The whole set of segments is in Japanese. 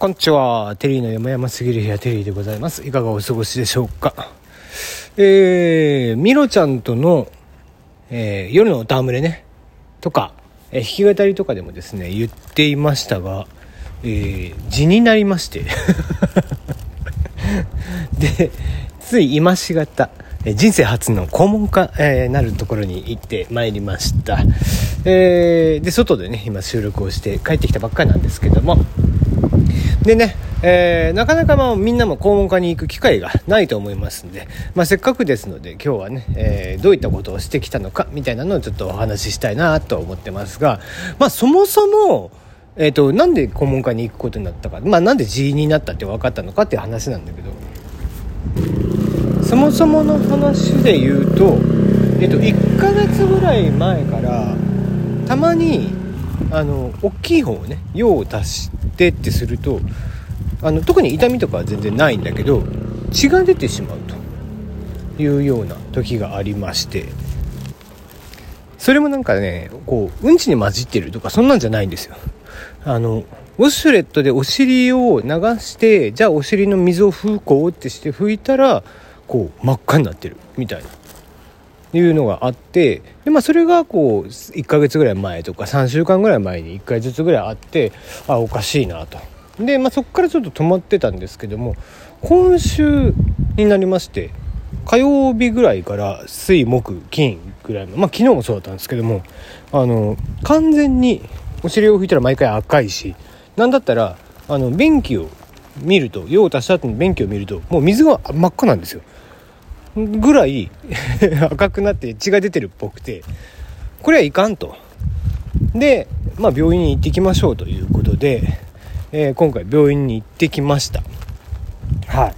こんにちは。テリーの山々すぎる部屋テリーでございます。いかがお過ごしでしょうか？えー、ミロちゃんとの、えー、夜の戯れね、とか、えー、弾き語りとかでもですね、言っていましたが、えー、字になりまして。で、つい今しがた、人生初の肛門家、えー、なるところに行ってまいりました。えー、で、外でね、今収録をして帰ってきたばっかりなんですけども、でね、えー、なかなかまあみんなも肛門科に行く機会がないと思いますんで、まあ、せっかくですので今日はね、えー、どういったことをしてきたのかみたいなのをちょっとお話ししたいなと思ってますが、まあ、そもそも、えーと、なんで肛門科に行くことになったか、まあ、なんで G になったって分かったのかっていう話なんだけどそもそもの話で言うと,、えーと、1ヶ月ぐらい前からたまにあの大きい方をね用を足してってするとあの特に痛みとかは全然ないんだけど血が出てしまうというような時がありましてそれもなんかねこううんちに混じってるとかそんなんじゃないんですよ。あのウォシュレットでお尻を流してじゃあお尻の水を拭こうってして拭いたらこう真っ赤になってるみたいな。いうのがあってで、まあ、それがこう1ヶ月ぐらい前とか3週間ぐらい前に1回ずつぐらいあってあおかしいなと。で、まあ、そこからちょっと止まってたんですけども今週になりまして火曜日ぐらいから水木金ぐらいのまあ昨日もそうだったんですけどもあの完全にお尻を拭いたら毎回赤いし何だったらあの便器を見ると用を足した後に便器を見るともう水が真っ赤なんですよ。ぐらい 赤くなって血が出てるっぽくてこれはいかんと。で、まあ、病院に行ってきましょうということで、えー、今回病院に行ってきました。はい。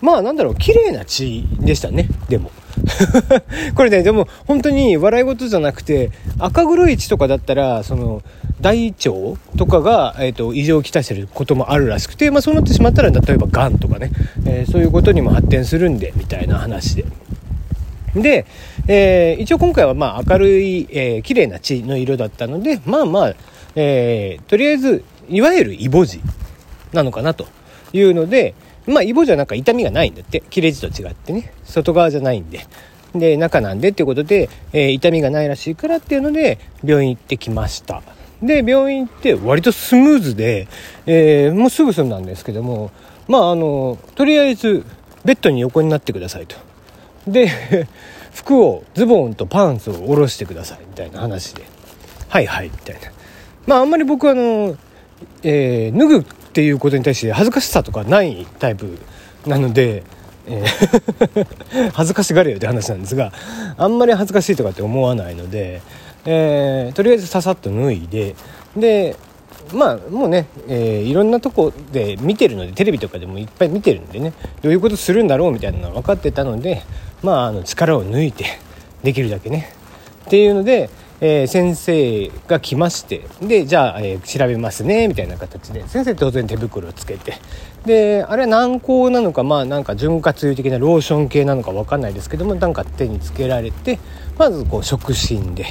まあなんだろう綺麗な血でしたねでも。これねでも本当に笑い事じゃなくて赤黒い血とかだったらその大腸とかが、えーと、異常をきたしてることもあるらしくて、まあ、そうなってしまったら例えばがんとかね、えー、そういうことにも発展するんでみたいな話で。で、えー、一応今回はまあ明るい、えー、綺麗な血の色だったのでまあまあ、えー、とりあえずいわゆるイボ痔なのかなというのでまあイボ痔はなんか痛みがないんだって。切れ字と違ってね。外側じゃないんで。で中なんでっていうことで、えー、痛みがないらしいからっていうので病院行ってきました。で病院行って割とスムーズで、えー、もうすぐ済んだんですけどもまああのとりあえずベッドに横になってくださいと。で 服をズボンとパンツを下ろしてくださいみたいな話で。はいはいみたいな。まああんまり僕はあの、えー、脱ぐっていうことに対して恥ずかしさとかないタイプなのでえ 恥ずかしがれよって話なんですがあんまり恥ずかしいとかって思わないのでえー、とりあえずささっと脱いででまあもうね、えー、いろんなとこで見てるのでテレビとかでもいっぱい見てるんでねどういうことするんだろうみたいなのが分かってたのでまああの力を抜いてできるだけねっていうので、えー、先生が来ましてでじゃあ、えー、調べますねみたいな形で先生当然手袋をつけてであれは軟膏なのかまあなんか潤滑油的なローション系なのか分かんないですけどもなんか手につけられてまずこう触診で。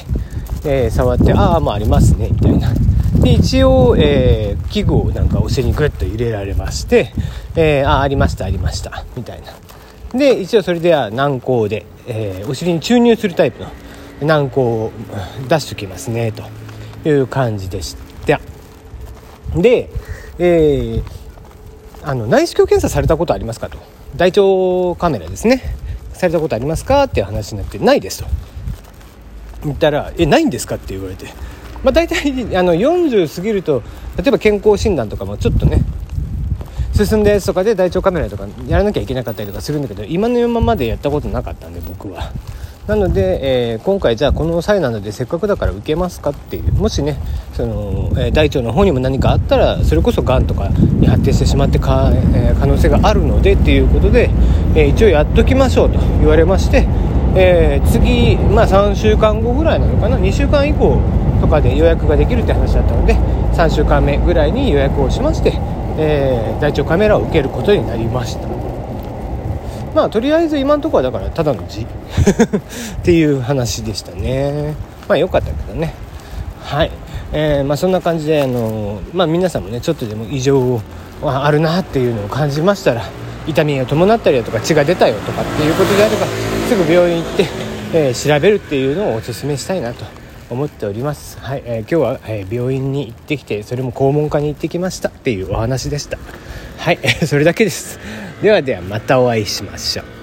えー、触ってああまあありますねみたいなで一応、えー、器具をなんかお尻にグッと入れられまして、えー、ああありましたありましたみたいなで一応それでは軟膏で、えー、お尻に注入するタイプの軟膏を出しておきますねという感じでしたで、えー、あの内視鏡検査されたことありますかと大腸カメラですねされたことありますかっていう話になってないですと言ったら「えないんですか?」って言われて、まあ、大体あの40過ぎると例えば健康診断とかもちょっとね進んだやつとかで大腸カメラとかやらなきゃいけなかったりとかするんだけど今のままでやったことなかったんで僕は。なので、えー、今回じゃあこの際なのでせっかくだから受けますかっていう。もしねその、えー、大腸の方にも何かあったらそれこそがんとかに発展してしまってか、えー、可能性があるのでっていうことで、え一応やっときましょうと言われましてえ、次、まあ、3週間後ぐらいなのかな？2週間以降とかで予約ができるって話だったので3週間目ぐらいに予約をしまして、えー、大腸カメラを受けることになりました。まあとりあえず今のところはだからただの字。っていう話でしたね。まあ良かったけどね。はい。えー、まあ、そんな感じで、あのまあ、皆さんもねちょっとでも異常あるなっていうのを感じましたら痛みが伴ったりだとか血が出たよとかっていうことであればすぐ病院行って、えー、調べるっていうのをお勧めしたいなと。思っております、はいえー、今日は、え病院に行ってきてそれも肛門科に行ってきましたっていうお話でした。はいそれだけです。ではではまたお会いしましょう。